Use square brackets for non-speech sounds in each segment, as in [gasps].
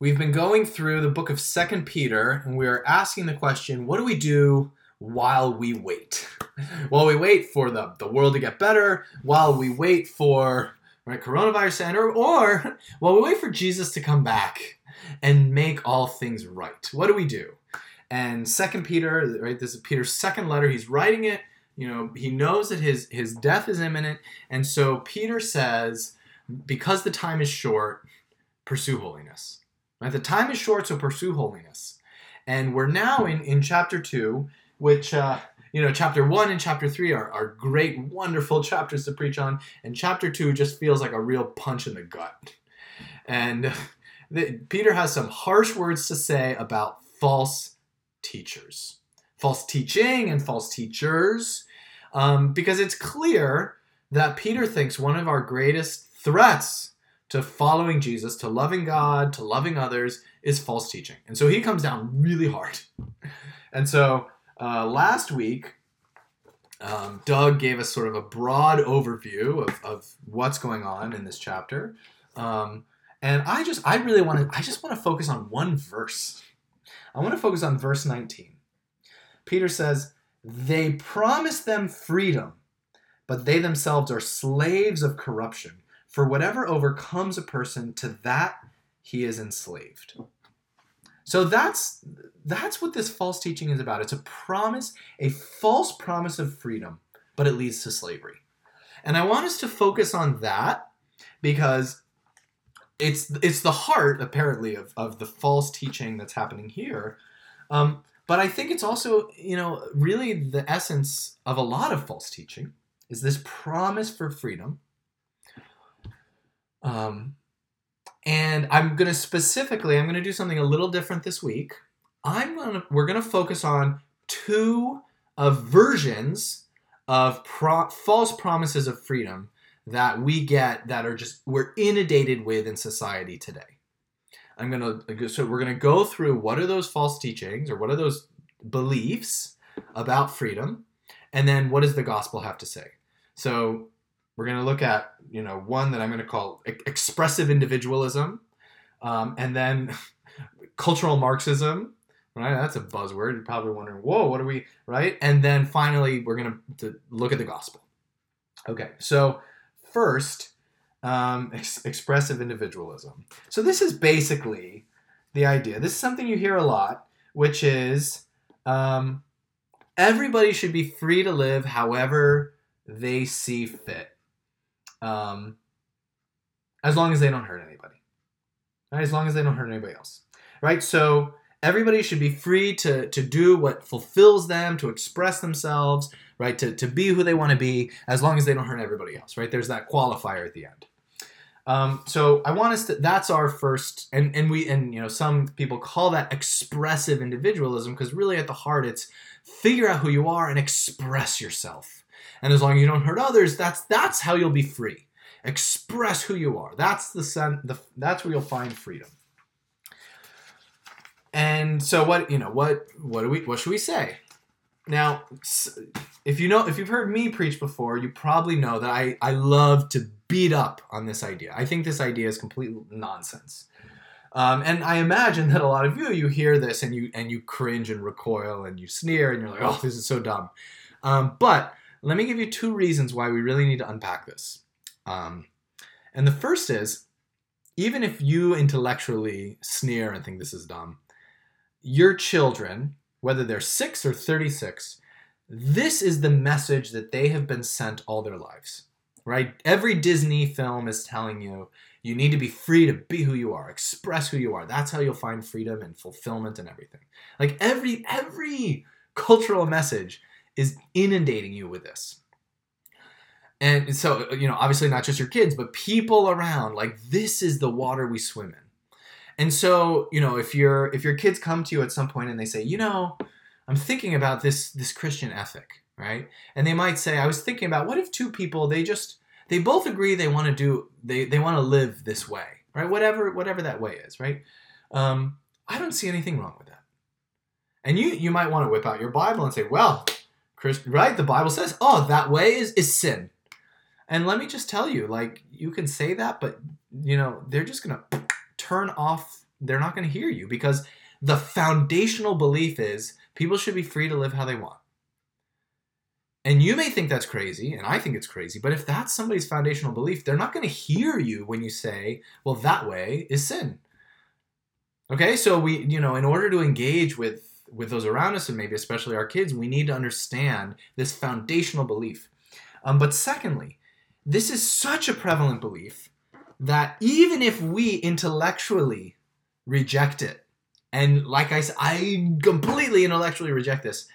We've been going through the book of Second Peter, and we are asking the question: What do we do while we wait? [laughs] while we wait for the, the world to get better, while we wait for right coronavirus center, or [laughs] while we wait for Jesus to come back and make all things right. What do we do? And Second Peter, right? This is Peter's second letter. He's writing it. You know, he knows that his his death is imminent, and so Peter says, because the time is short, pursue holiness. Right? The time is short, so pursue holiness. And we're now in in chapter two, which. Uh, you know, chapter one and chapter three are, are great, wonderful [laughs] chapters to preach on, and chapter two just feels like a real punch in the gut. And [laughs] the, Peter has some harsh words to say about false teachers, false teaching, and false teachers, um, because it's clear that Peter thinks one of our greatest threats to following Jesus, to loving God, to loving others, is false teaching. And so he comes down really hard. [laughs] And so uh, last week, um, Doug gave us sort of a broad overview of, of what's going on in this chapter. Um, and I just, I really want to, I just want to focus on one verse. I want to focus on verse 19. Peter says, They promise them freedom, but they themselves are slaves of corruption. For whatever overcomes a person, to that he is enslaved. So that's that's what this false teaching is about. It's a promise, a false promise of freedom, but it leads to slavery. And I want us to focus on that because it's it's the heart apparently of, of the false teaching that's happening here. Um, but I think it's also, you know, really the essence of a lot of false teaching is this promise for freedom. Um, and I'm going to specifically, I'm going to do something a little different this week. I'm going to, we're going to focus on two of versions of pro, false promises of freedom that we get that are just, we're inundated with in society today. I'm going to, so we're going to go through what are those false teachings or what are those beliefs about freedom, and then what does the gospel have to say? So we're going to look at you know one that I'm going to call expressive individualism, um, and then [laughs] cultural Marxism. Right, that's a buzzword. You're probably wondering, whoa, what are we? Right, and then finally we're going to look at the gospel. Okay, so first, um, ex- expressive individualism. So this is basically the idea. This is something you hear a lot, which is um, everybody should be free to live however they see fit um, as long as they don't hurt anybody. Right? As long as they don't hurt anybody else. Right? So everybody should be free to, to do what fulfills them, to express themselves, right? To, to be who they want to be, as long as they don't hurt everybody else, right? There's that qualifier at the end. Um, so I want us to, that's our first, and, and we, and you know, some people call that expressive individualism because really at the heart it's figure out who you are and express yourself and as long as you don't hurt others, that's that's how you'll be free. Express who you are. That's the, sen- the that's where you'll find freedom. And so what you know what what do we what should we say? Now, if you know if you've heard me preach before, you probably know that I I love to beat up on this idea. I think this idea is complete nonsense. Um, and I imagine that a lot of you you hear this and you and you cringe and recoil and you sneer and you're like, oh, this is so dumb. Um, but let me give you two reasons why we really need to unpack this. Um, and the first is even if you intellectually sneer and think this is dumb, your children, whether they're six or 36, this is the message that they have been sent all their lives, right? Every Disney film is telling you you need to be free to be who you are, express who you are. That's how you'll find freedom and fulfillment and everything. Like every every cultural message is inundating you with this. And so, you know, obviously not just your kids, but people around, like this is the water we swim in. And so, you know, if your if your kids come to you at some point and they say, "You know, I'm thinking about this this Christian ethic," right? And they might say, "I was thinking about what if two people they just they both agree they want to do they they want to live this way, right? Whatever whatever that way is, right? Um, I don't see anything wrong with that." And you you might want to whip out your Bible and say, "Well, Right? The Bible says, "Oh, that way is is sin." And let me just tell you, like you can say that, but you know they're just gonna turn off they're not going to hear you because the foundational belief is people should be free to live how they want. And you may think that's crazy, and I think it's crazy, but if that's somebody's foundational belief, they're not going to hear you when you say, well, that way is sin. Okay, so we, you know, in order to engage with with those around us and maybe especially our kids, we need to understand this foundational belief. Um, but secondly, this is such a prevalent belief that even if we intellectually reject it, and like I said, I completely intellectually reject this,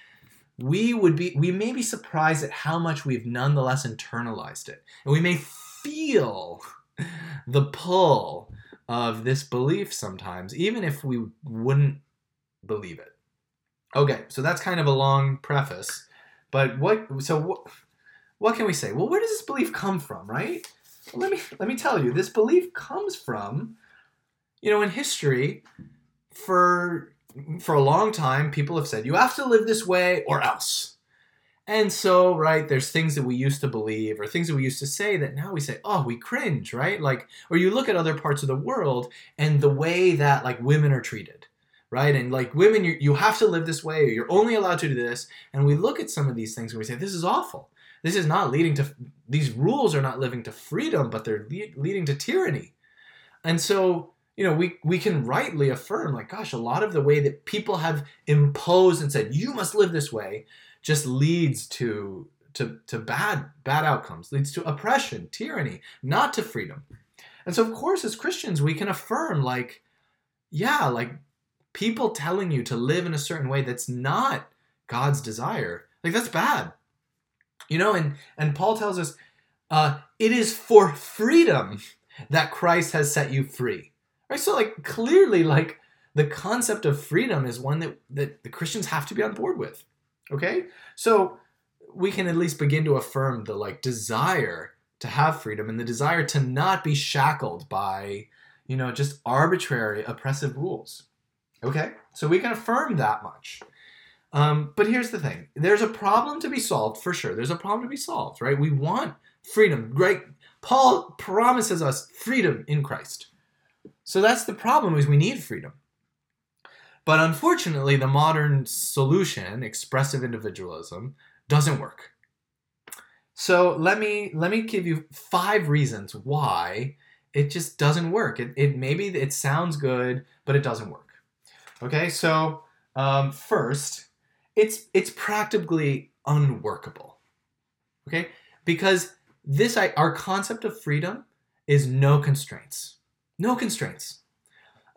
we would be we may be surprised at how much we've nonetheless internalized it and we may feel the pull of this belief sometimes even if we wouldn't believe it okay so that's kind of a long preface but what so what what can we say well where does this belief come from right well, let me let me tell you this belief comes from you know in history for for a long time, people have said, you have to live this way or else. And so, right, there's things that we used to believe or things that we used to say that now we say, oh, we cringe, right? Like, or you look at other parts of the world and the way that like women are treated, right? And like women, you, you have to live this way or you're only allowed to do this. And we look at some of these things and we say, this is awful. This is not leading to, these rules are not living to freedom, but they're le- leading to tyranny. And so you know, we, we can rightly affirm, like, gosh, a lot of the way that people have imposed and said, you must live this way, just leads to to, to bad bad outcomes, leads to oppression, tyranny, not to freedom. And so, of course, as Christians, we can affirm, like, yeah, like people telling you to live in a certain way that's not God's desire, like that's bad. You know, and and Paul tells us, uh, it is for freedom that Christ has set you free. Right? So like clearly like the concept of freedom is one that, that the Christians have to be on board with. Okay? So we can at least begin to affirm the like desire to have freedom and the desire to not be shackled by, you know, just arbitrary oppressive rules. Okay? So we can affirm that much. Um, but here's the thing there's a problem to be solved for sure. There's a problem to be solved, right? We want freedom. Right? Paul promises us freedom in Christ. So that's the problem is we need freedom. But unfortunately, the modern solution, expressive individualism, doesn't work. So let me let me give you five reasons why it just doesn't work. It, it maybe it sounds good, but it doesn't work. Okay, so um, first, it's it's practically unworkable. Okay, because this our concept of freedom is no constraints. No constraints.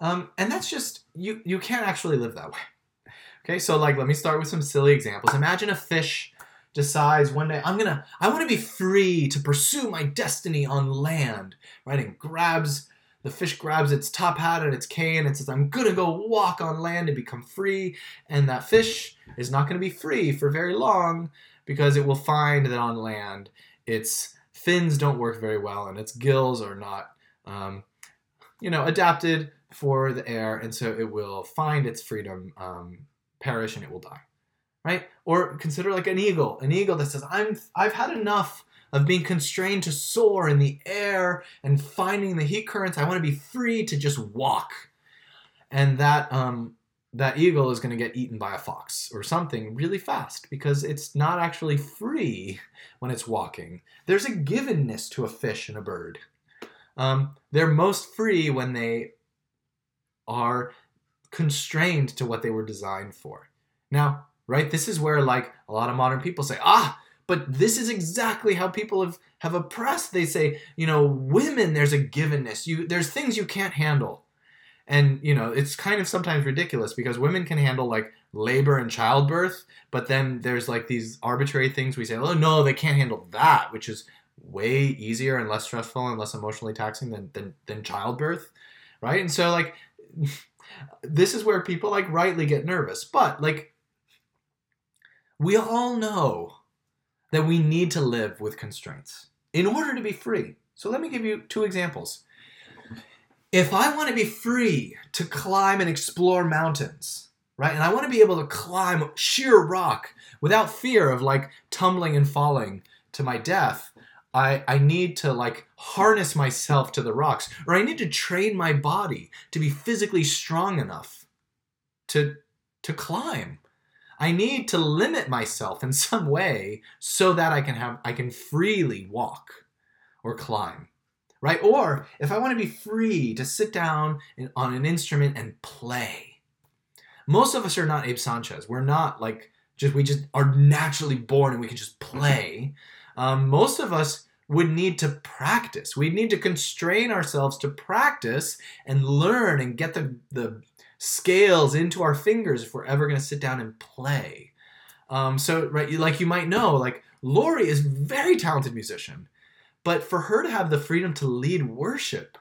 Um, and that's just you you can't actually live that way. Okay, so like let me start with some silly examples. Imagine a fish decides one day I'm gonna I want to be free to pursue my destiny on land, right? And grabs the fish grabs its top hat and its cane and says, I'm gonna go walk on land and become free. And that fish is not gonna be free for very long because it will find that on land its fins don't work very well and its gills are not um, you know, adapted for the air, and so it will find its freedom, um, perish, and it will die, right? Or consider like an eagle, an eagle that says, "I'm, I've had enough of being constrained to soar in the air and finding the heat currents. I want to be free to just walk," and that um, that eagle is going to get eaten by a fox or something really fast because it's not actually free when it's walking. There's a givenness to a fish and a bird. Um, they're most free when they are constrained to what they were designed for. Now, right, this is where like a lot of modern people say, ah, but this is exactly how people have, have oppressed. They say, you know, women, there's a givenness. You there's things you can't handle. And you know, it's kind of sometimes ridiculous because women can handle like labor and childbirth, but then there's like these arbitrary things we say, oh no, they can't handle that, which is way easier and less stressful and less emotionally taxing than than, than childbirth, right? And so like [laughs] this is where people like rightly get nervous, but like we all know that we need to live with constraints in order to be free. So let me give you two examples. If I want to be free to climb and explore mountains, right? And I want to be able to climb sheer rock without fear of like tumbling and falling to my death, I, I need to like harness myself to the rocks, or I need to train my body to be physically strong enough to to climb. I need to limit myself in some way so that I can have I can freely walk or climb. Right? Or if I want to be free to sit down on an instrument and play. Most of us are not Abe Sanchez. We're not like just we just are naturally born and we can just play. Um, most of us would need to practice. We'd need to constrain ourselves to practice and learn and get the, the scales into our fingers if we're ever going to sit down and play. Um, so, right, like you might know, like Lori is very talented musician, but for her to have the freedom to lead worship,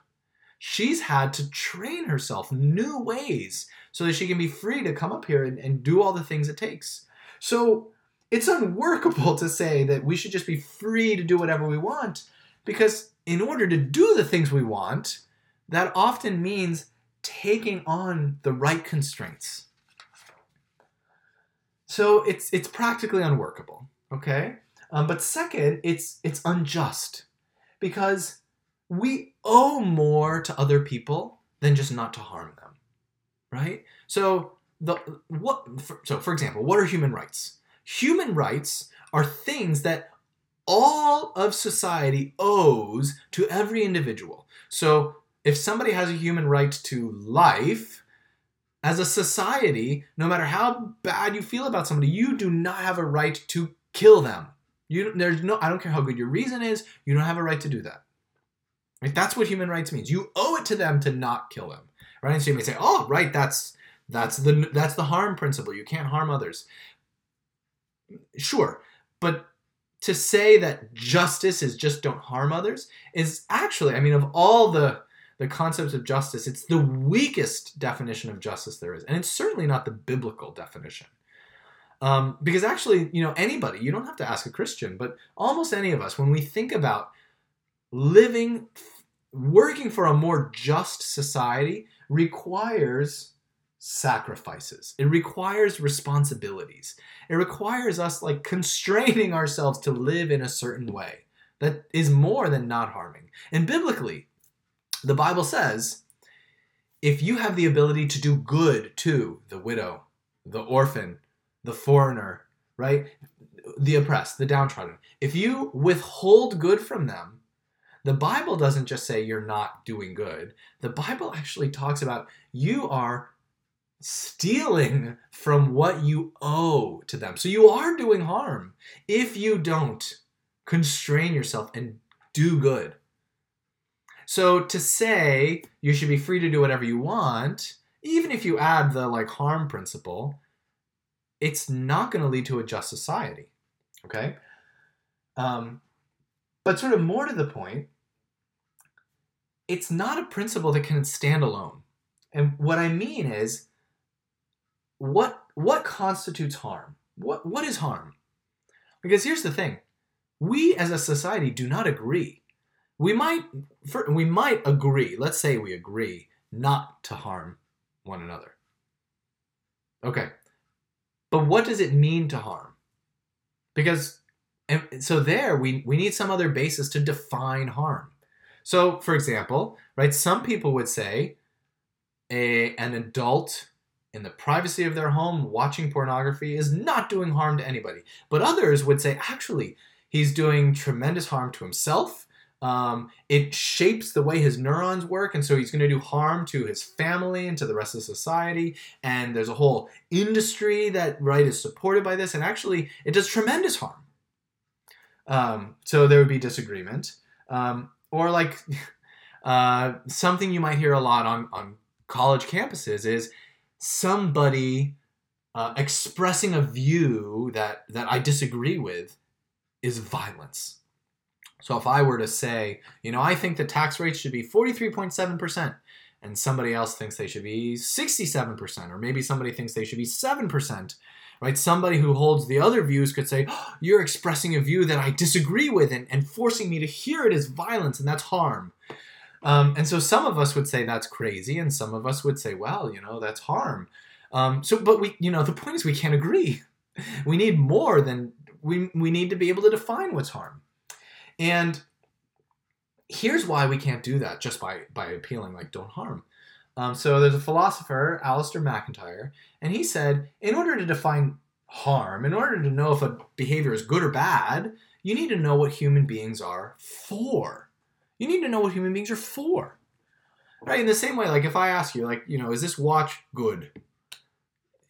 she's had to train herself new ways so that she can be free to come up here and, and do all the things it takes. So it's unworkable to say that we should just be free to do whatever we want because in order to do the things we want, that often means taking on the right constraints. So it's it's practically unworkable, okay? Um, but second, it's it's unjust because we owe more to other people than just not to harm them, right? So the what for, so for example, what are human rights? Human rights are things that all of society owes to every individual. So if somebody has a human right to life, as a society, no matter how bad you feel about somebody, you do not have a right to kill them. You there's no I don't care how good your reason is, you don't have a right to do that. That's what human rights means. You owe it to them to not kill them. Right? And so you may say, "Oh, right, that's that's the that's the harm principle. You can't harm others." Sure, but to say that justice is just don't harm others is actually, I mean, of all the the concepts of justice, it's the weakest definition of justice there is, and it's certainly not the biblical definition. Um, because actually, you know, anybody, you don't have to ask a Christian, but almost any of us, when we think about living, working for a more just society, requires sacrifices. It requires responsibilities. It requires us like constraining [laughs] ourselves to live in a certain way that is more than not harming. And biblically, the Bible says if you have the ability to do good to the widow, the orphan, the foreigner, right? The oppressed, the downtrodden, if you withhold good from them, the Bible doesn't just say you're not doing good. The Bible actually talks about you are stealing from what you owe to them. So you are doing harm if you don't constrain yourself and do good. So to say you should be free to do whatever you want, even if you add the like harm principle, it's not going to lead to a just society. Okay? Um, but sort of more to the point, it's not a principle that can stand alone. And what I mean is, what what constitutes harm? What what is harm? Because here's the thing: we as a society do not agree we might for, we might agree let's say we agree not to harm one another. Okay. But what does it mean to harm? Because so there we, we need some other basis to define harm. So for example right some people would say a, an adult in the privacy of their home watching pornography is not doing harm to anybody. But others would say actually he's doing tremendous harm to himself um, it shapes the way his neurons work, and so he's going to do harm to his family and to the rest of society. And there's a whole industry that right is supported by this, and actually, it does tremendous harm. Um, so there would be disagreement, um, or like [laughs] uh, something you might hear a lot on on college campuses is somebody uh, expressing a view that that I disagree with is violence so if I were to say, you know, I think the tax rate should be 43.7%, and somebody else thinks they should be 67%, or maybe somebody thinks they should be 7%, right? Somebody who holds the other views could say, oh, you're expressing a view that I disagree with and, and forcing me to hear it is violence, and that's harm. Um, and so some of us would say that's crazy, and some of us would say, well, you know, that's harm. Um, so, but we, you know, the point is we can't agree. [laughs] We need more than we, we need to be able to define what's harm. And here's why we can't do that just by by appealing like don't harm. Um, so there's a philosopher, Alasdair MacIntyre, and he said, in order to define harm, in order to know if a behavior is good or bad, you need to know what human beings are for. You need to know what human beings are for. Right? In the same way, like if I ask you, like, you know, is this watch good?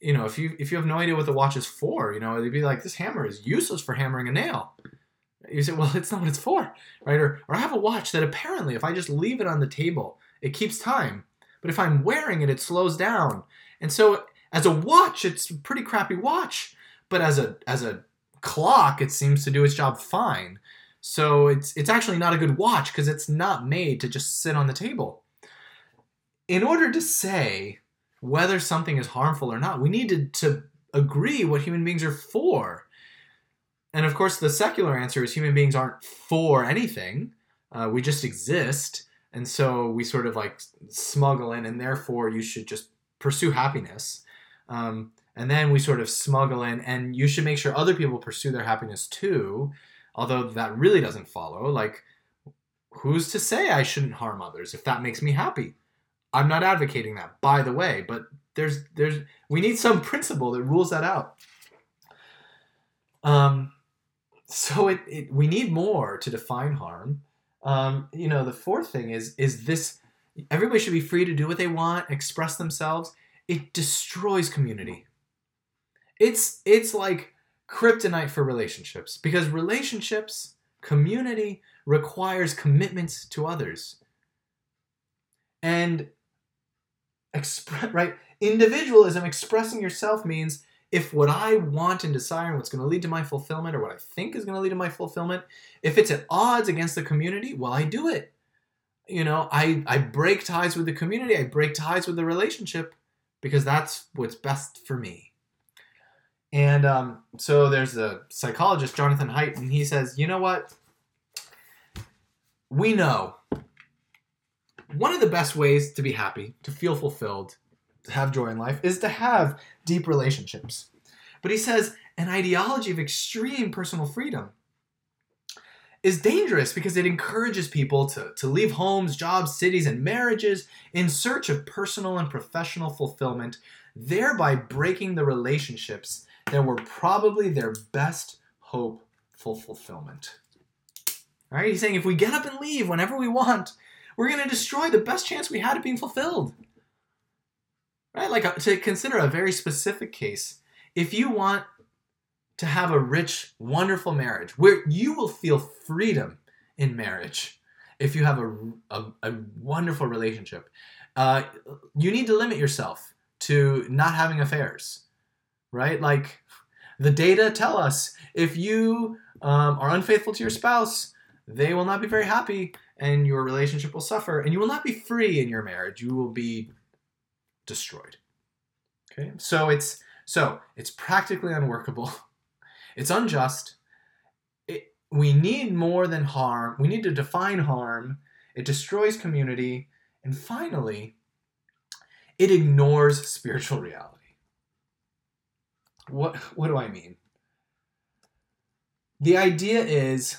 You know, if you if you have no idea what the watch is for, you know, they'd be like, this hammer is useless for hammering a nail. You say, well, [laughs] it's not what it's for, right? Or, or I have a watch that apparently, if I just leave it on the table, it keeps time. But if I'm wearing it, it slows down. And so, as a watch, it's a pretty crappy watch. But as a as a clock, it seems to do its job fine. So it's it's actually not a good watch because it's not made to just sit on the table. In order to say whether something is harmful or not, we need to, to agree what human beings are for. And of course, the secular answer is human beings aren't for anything. Uh, we just exist. And so we sort of like smuggle in, and therefore you should just pursue happiness. Um, and then we sort of smuggle in, and you should make sure other people pursue their happiness too. Although that really doesn't follow. Like, who's to say I shouldn't harm others if that makes me happy? I'm not advocating that, by the way, but there's there's we need some principle that rules that out. Um, so it, it we need more to define harm. Um, you know, the fourth thing is is this everybody should be free to do what they want, express themselves. It destroys community. It's it's like kryptonite for relationships because relationships, community requires commitments to others. And express right individualism expressing yourself means if what I want and desire and what's going to lead to my fulfillment or what I think is going to lead to my fulfillment, if it's at odds against the community, well, I do it. You know, I, I break ties with the community, I break ties with the relationship because that's what's best for me. And um, so there's a psychologist, Jonathan Haidt, and he says, you know what? We know one of the best ways to be happy, to feel fulfilled, have joy in life is to have deep relationships. But he says an ideology of extreme personal freedom is dangerous because it encourages people to, to leave homes, jobs, cities, and marriages in search of personal and professional fulfillment, thereby breaking the relationships that were probably their best hope for fulfillment. All right, he's saying if we get up and leave whenever we want, we're going to destroy the best chance we had of being fulfilled. Right? Like uh, to consider a very specific case, if you want to have a rich, wonderful marriage where you will feel freedom in marriage, if you have a, a, a wonderful relationship, uh, you need to limit yourself to not having affairs, right? Like the data tell us if you um, are unfaithful to your spouse, they will not be very happy and your relationship will suffer and you will not be free in your marriage. You will be destroyed. Okay? So it's so it's practically unworkable. [laughs] It's unjust. It, we need more than harm. We need to define harm. It destroys community. And finally, it ignores spiritual reality. What, what do I mean? The idea is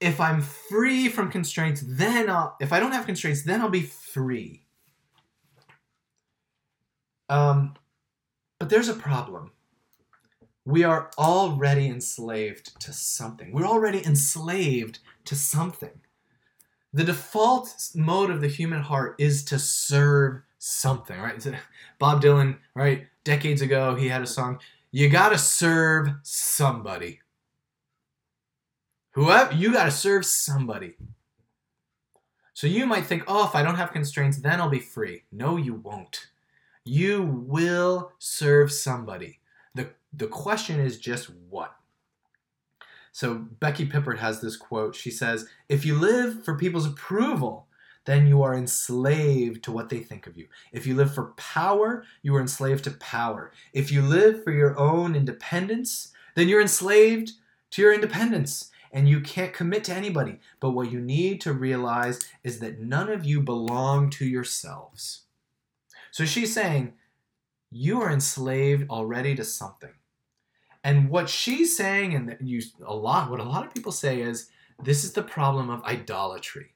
if I'm free from constraints, then I'll, if I don't have constraints, then I'll be free. Um, but there's a problem. We are already enslaved to something. We're already enslaved to something. The default mode of the human heart is to serve something, right? Bob Dylan, right? Decades ago, he had a song, You Gotta Serve Somebody. Whoever, you gotta serve somebody. So you might think, oh, if I don't have constraints, then I'll be free. No, you won't. You will serve somebody. The, the question is just what? So Becky Pippert has this quote. She says, If you live for people's approval, then you are enslaved to what they think of you. If you live for power, you are enslaved to power. If you live for your own independence, then you're enslaved to your independence and you can't commit to anybody. But what you need to realize is that none of you belong to yourselves. So she's saying, you are enslaved already to something. And what she's saying, and you a lot, what a lot of people say is this is the problem of idolatry.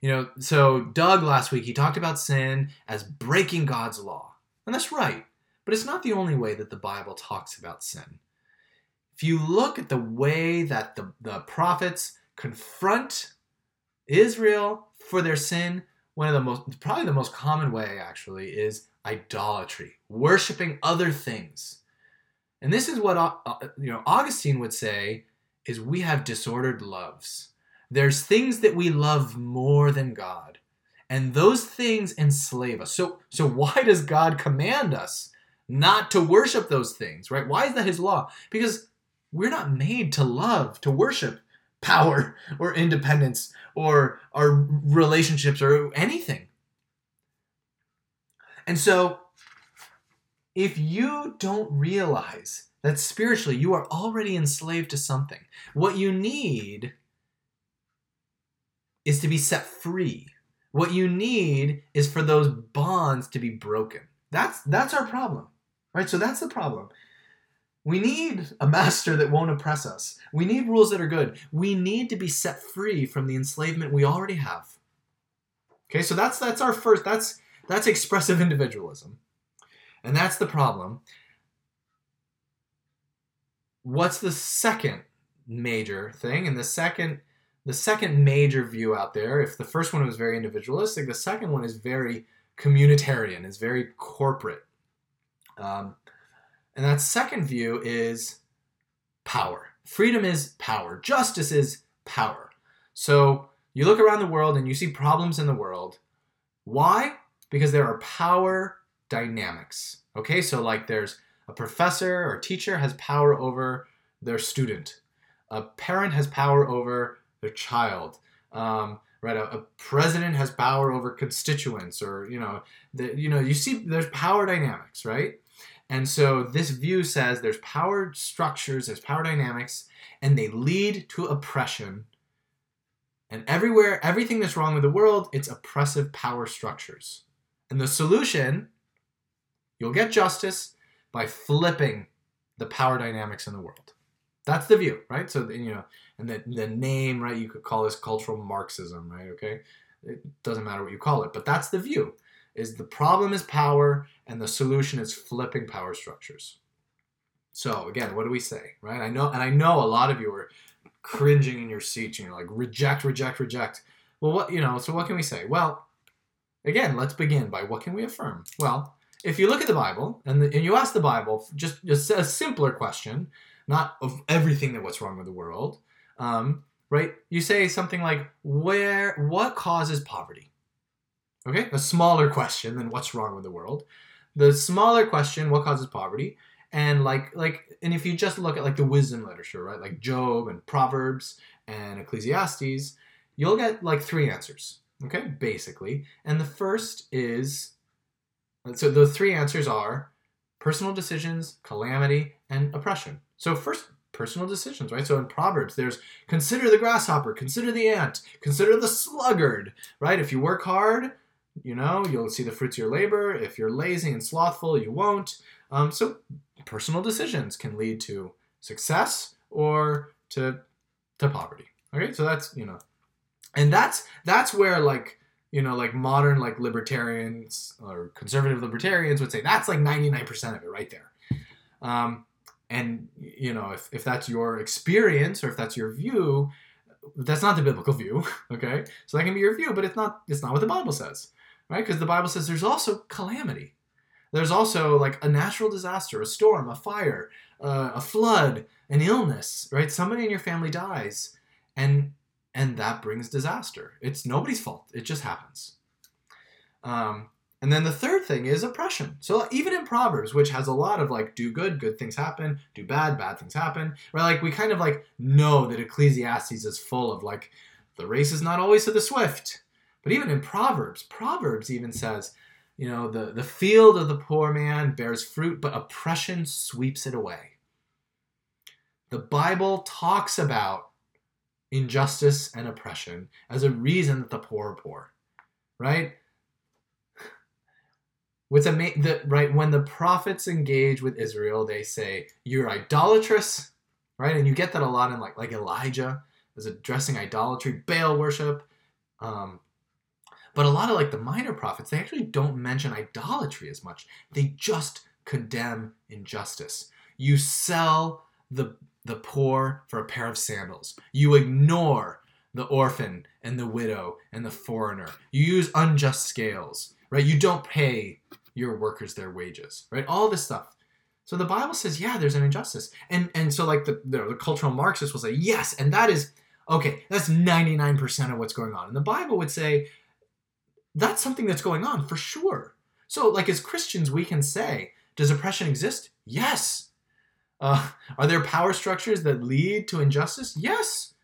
You know, so Doug last week he talked about sin as breaking God's law, and that's right. But it's not the only way that the Bible talks about sin. If you look at the way that the, the prophets confront Israel for their sin, one of the most, probably the most common way actually, is idolatry, worshiping other things. And this is what uh, uh, you know Augustine would say is we have disordered loves. There's things that we love more than God. And those things enslave us. So so why does God command us not to worship those things, right? Why is that his law? Because we're not made to love, to worship power or independence or our relationships or anything. And so if you don't realize that spiritually you are already enslaved to something, what you need is to be set free. What you need is for those bonds to be broken. That's that's our problem. Right? So that's the problem. We need a master that won't oppress us. We need rules that are good. We need to be set free from the enslavement we already have. Okay? So that's that's our first that's that's expressive individualism. And that's the problem. What's the second major thing? And the second the second major view out there, if the first one was very individualistic, the second one is very communitarian, is very corporate. Um, and that second view is power. Freedom is power. Justice is power. So you look around the world and you see problems in the world. Why? Because there are power dynamics. Okay, so like there's a professor or teacher has power over their student. A parent has power over their child. Um, right, a, a, president has power over constituents, or you know, the, you know, you see there's power dynamics, right? And so this view says there's power structures, there's power dynamics, and they lead to oppression. And everywhere, everything that's wrong with the world, it's oppressive power structures. And the solution, you'll get justice by flipping the power dynamics in the world. That's the view, right? So you know, and the the name, right? You could call this cultural Marxism, right? Okay, it doesn't matter what you call it, but that's the view is the problem is power and the solution is flipping power structures. So again, what do we say, right? I know, and I know a lot of you are cringing in your seats and you're like, reject, reject, reject. Well, what you know? So what can we say? Well, again, let's begin by what can we affirm? Well, if you look at the Bible and, the, and you ask the Bible just, just a simpler question, not of everything that what's wrong with the world, um, right? You say something like, where, what causes poverty? Okay, a smaller question than what's wrong with the world. The smaller question, what causes poverty? And like like and if you just look at like the wisdom literature, right? Like Job and Proverbs and Ecclesiastes, you'll get like three answers. Okay, basically. And the first is so the three answers are personal decisions, calamity, and oppression. So first personal decisions, right? So in Proverbs, there's consider the grasshopper, consider the ant, consider the sluggard, right? If you work hard, you know, you'll see the fruits of your labor. If you're lazy and slothful, you won't. Um, so personal decisions can lead to success or to to poverty. Okay, so that's you know, and that's that's where like you know like modern like libertarians or conservative libertarians would say that's like 99% of it right there. Um, and you know if, if that's your experience or if that's your view that's not the biblical view [laughs] okay so that can be your view but it's not it's not what the bible says right? Because the Bible says there's also calamity. There's also like a natural disaster, a storm, a fire, uh, a flood, an illness, right? Somebody in your family dies, and and that brings disaster. It's nobody's fault. It just happens. Um, and then the third thing is oppression. So even in Proverbs, which has a lot of like do good, good things happen, do bad, bad things happen, right? Like we kind of like know that Ecclesiastes is full of like the race is not always to the swift, but even in Proverbs, Proverbs even says, you know, the, the field of the poor man bears fruit, but oppression sweeps it away. The Bible talks about injustice and oppression as a reason that the poor are poor, right? What's ama- the, right when the prophets engage with Israel, they say you're idolatrous, right? And you get that a lot in like like Elijah is addressing idolatry, Baal worship. Um, but a lot of like the minor prophets, they actually don't mention idolatry as much. They just condemn injustice. You sell the the poor for a pair of sandals. You ignore the orphan and the widow and the foreigner. You use unjust scales, right? You don't pay your workers their wages, right? All this stuff. So the Bible says, yeah, there's an injustice. And and so like the, the, the cultural Marxist will say, yes, and that is okay, that's 99% of what's going on. And the Bible would say, that's something that's going on for sure. So, like as Christians, we can say, does oppression exist? Yes. Uh, are there power structures that lead to injustice? Yes.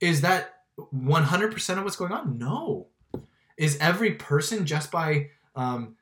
Is that 100% of what's going on? No. Is every person just by um,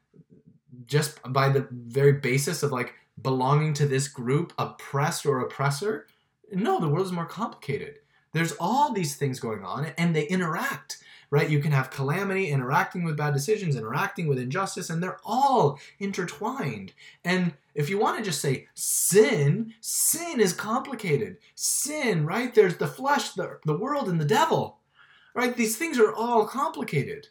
just by the very basis of like belonging to this group oppressed or oppressor? No, the world is more complicated. There's all these things going on and they interact right? You can have calamity interacting with bad decisions, interacting with injustice, and they're all intertwined. And if you want to just say sin, sin is complicated. Sin, right? There's the flesh, the, the world, and the devil, right? These things are all complicated.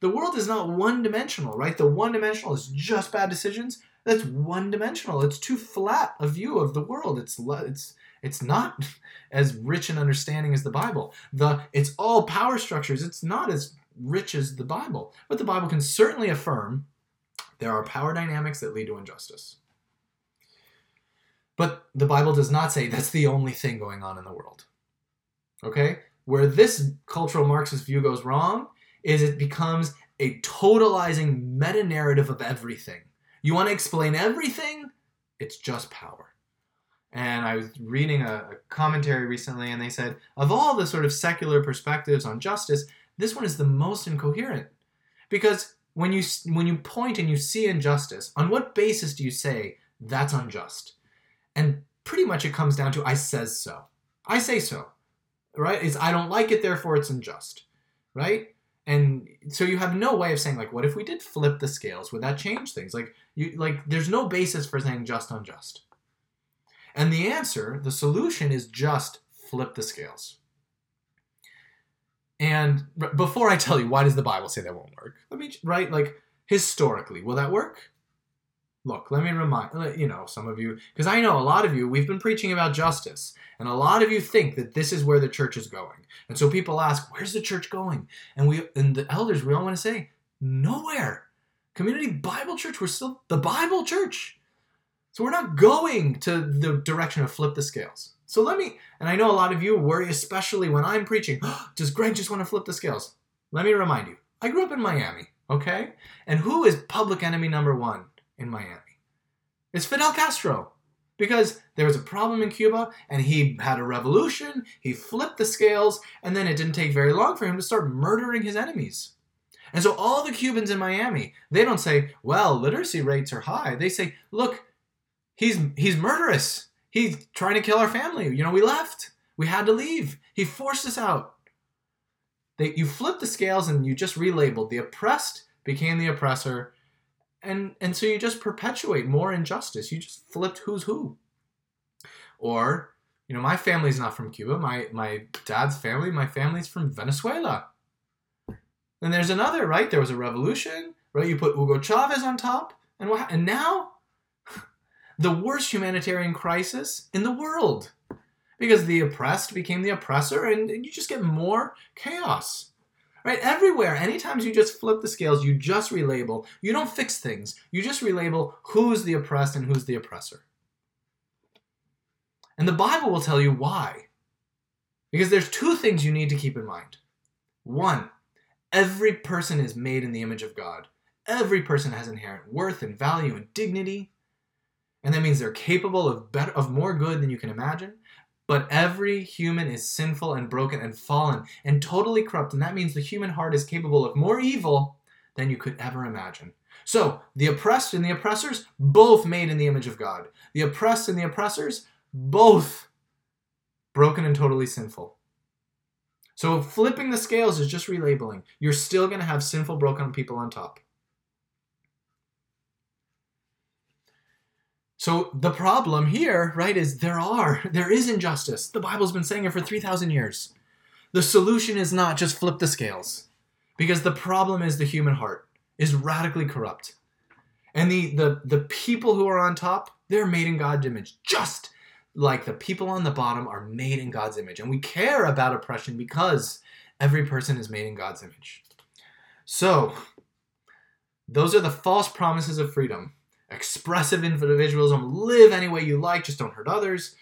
The world is not one dimensional, right? The one dimensional is just bad decisions. That's one dimensional. It's too flat a view of the world. It's it's it's not [laughs] as rich in understanding as the Bible. The it's all power structures. It's not as rich as the Bible. But the Bible can certainly affirm there are power dynamics that lead to injustice. But the Bible does not say that's the only thing going on in the world. Okay? Where this cultural Marxist view goes wrong is it becomes a totalizing meta narrative of everything. You want to explain everything? It's just power. And I was reading a, a, commentary recently, and they said, of all the sort of secular perspectives on justice, this one is the most incoherent. Because when you when you point and you see injustice, on what basis do you say that's unjust? And pretty much it comes down to I says so. I say so. Right? Is I don't like it, therefore it's unjust. Right? And so you have no way of saying like, what if we did flip the scales? Would that change things? Like you like there's no basis for saying just unjust. And the answer, the solution is just flip the scales. And before I tell you why does the Bible say that won't work, let me right like historically, will that work? Look, let me remind you know some of you because I know a lot of you we've been preaching about justice and a lot of you think that this is where the church is going. And so people ask, "Where's the church going?" And we and the elders we all want to say, "Nowhere." Community Bible Church, we're still the Bible Church. So we're not going to the direction of flip the scales. So let me, and I know a lot of you worry, especially when I'm preaching, [gasps] does Greg just want to flip the scales? Let me remind you, I grew up in Miami, okay? And who is public enemy number one in Miami? It's Fidel Castro. Because there was a problem in Cuba and he had a revolution, he flipped the scales, and then it didn't take very long for him to start murdering his enemies. And so all the Cubans in Miami, they don't say, well, literacy rates are high. They say, look, he's he's murderous. He's trying to kill our family. You know, we left. We had to leave. He forced us out. They, you flip the scales and you just relabeled. The oppressed became the oppressor. And, and so you just perpetuate more injustice. You just flipped who's who. Or, you know, my family's not from Cuba. My, my dad's family, my family's from Venezuela. And there's another, right? There was a revolution, right? You put Hugo Chavez on top. And, what, and now the worst humanitarian crisis in the world. Because the oppressed became the oppressor and you just get more chaos. Right? Everywhere anytime you just flip the scales you just relabel. You don't fix things. You just relabel who's the oppressed and who's the oppressor. And the bible will tell you why. Because there's two things you need to keep in mind. One every person is made in the image of god. Every person has inherent worth and value and dignity and that means they're capable of better of more good than you can imagine. But every human is sinful and broken and fallen and totally corrupt, and that means the human heart is capable of more evil than you could ever imagine. So, the oppressed and the oppressors, both made in the image of God. The oppressed and the oppressors, both broken and totally sinful. So, flipping the scales is just relabeling. You're still going to have sinful, broken people on top. So the problem here, right, is there are, there is injustice. The Bible's been saying it for 3,000 years. The solution is not just flip the scales, because the problem is the human heart is radically corrupt. And the, the, the people who are on top, they're made in God's image, just like the people on the bottom are made in God's image. And we care about oppression because every person is made in God's image. So, those are the false promises of freedom. Expressive individualism, live any way you like, just don't hurt others.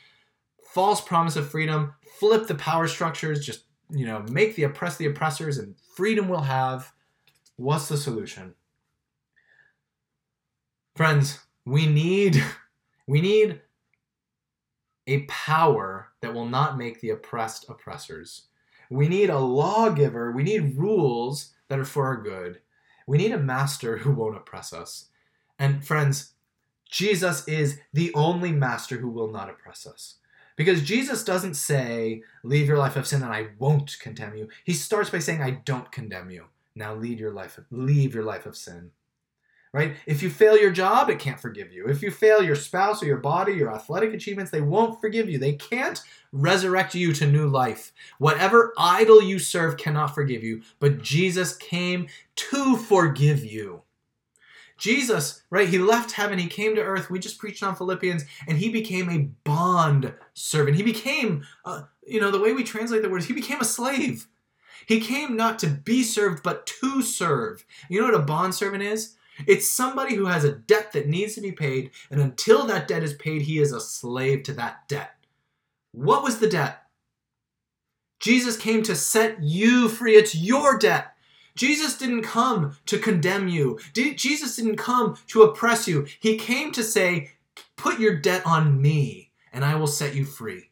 False promise of freedom, flip the power structures, just you know, make the oppressed the oppressors and freedom will have. What's the solution? Friends, we need [laughs] we need a power that will not make the oppressed oppressors. We need a lawgiver, we need rules that are for our good. We need a master who won't oppress us. And friends, Jesus is the only master who will not oppress us. Because Jesus doesn't say, leave your life of sin and I won't condemn you. He starts by saying, I don't condemn you. Now lead your life, leave your life of sin. Right? If you fail your job, it can't forgive you. If you fail your spouse or your body, your athletic achievements, they won't forgive you. They can't resurrect you to new life. Whatever idol you serve cannot forgive you, but Jesus came to forgive you. Jesus, right, he left heaven, he came to earth. We just preached on Philippians, and he became a bond servant. He became, uh, you know, the way we translate the words, he became a slave. He came not to be served, but to serve. You know what a bond servant is? It's somebody who has a debt that needs to be paid, and until that debt is paid, he is a slave to that debt. What was the debt? Jesus came to set you free. It's your debt. Jesus didn't come to condemn you. Jesus didn't come to oppress you. He came to say, Put your debt on me, and I will set you free.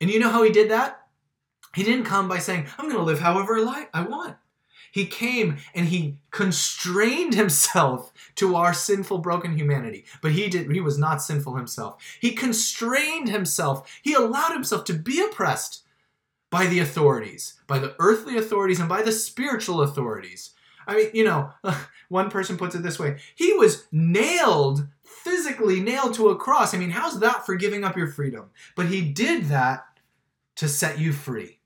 And you know how he did that? He didn't come by saying, I'm going to live however I want. He came and he constrained himself to our sinful, broken humanity. But he did he was not sinful himself. He constrained himself. He allowed himself to be oppressed by the authorities, by the earthly authorities, and by the spiritual authorities. I mean, you know, [laughs] one person puts it this way he was nailed, physically nailed to a cross. I mean, how's that for giving up your freedom? But he did that to set you free.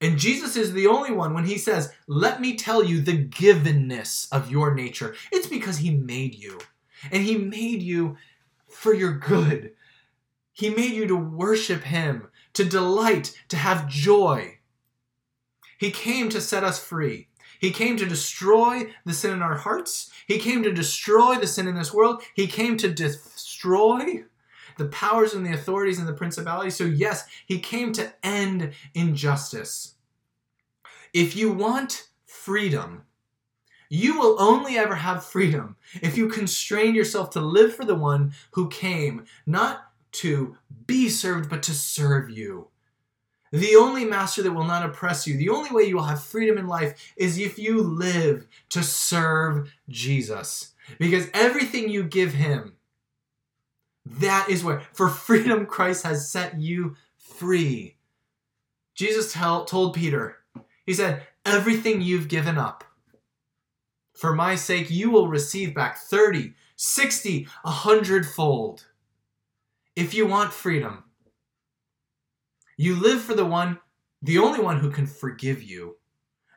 And Jesus is the only one when he says, Let me tell you the givenness of your nature. It's because he made you. And he made you for your good. He made you to worship him to delight, to have joy. He came to set us free. He came to destroy the sin in our hearts. He came to destroy the sin in this world. He came to destroy the powers and the authorities and the principalities. So, yes, he came to end injustice. If you want freedom, you will only ever have freedom if you constrain yourself to live for the one who came, not to be served, but to serve you. The only master that will not oppress you, the only way you will have freedom in life is if you live to serve Jesus. Because everything you give him, that is where, for freedom, Christ has set you free. Jesus tell, told Peter, He said, Everything you've given up, for my sake, you will receive back 30, 60, a hundredfold. If you want freedom, you live for the one, the only one who can forgive you,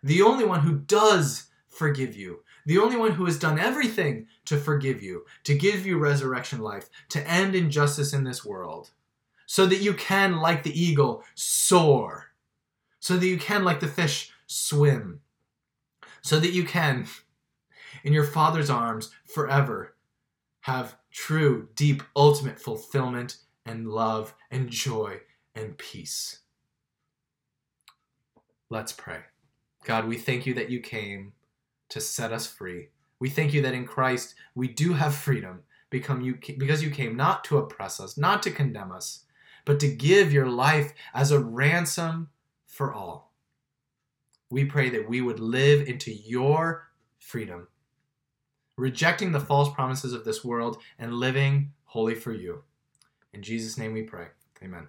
the only one who does forgive you, the only one who has done everything to forgive you, to give you resurrection life, to end injustice in this world, so that you can, like the eagle, soar, so that you can, like the fish, swim, so that you can, in your Father's arms, forever have true, deep, ultimate fulfillment and love and joy and peace. Let's pray. God, we thank you that you came to set us free. We thank you that in Christ we do have freedom become you because you came not to oppress us, not to condemn us, but to give your life as a ransom for all. We pray that we would live into your freedom rejecting the false promises of this world and living holy for you. In Jesus' name we pray. Amen.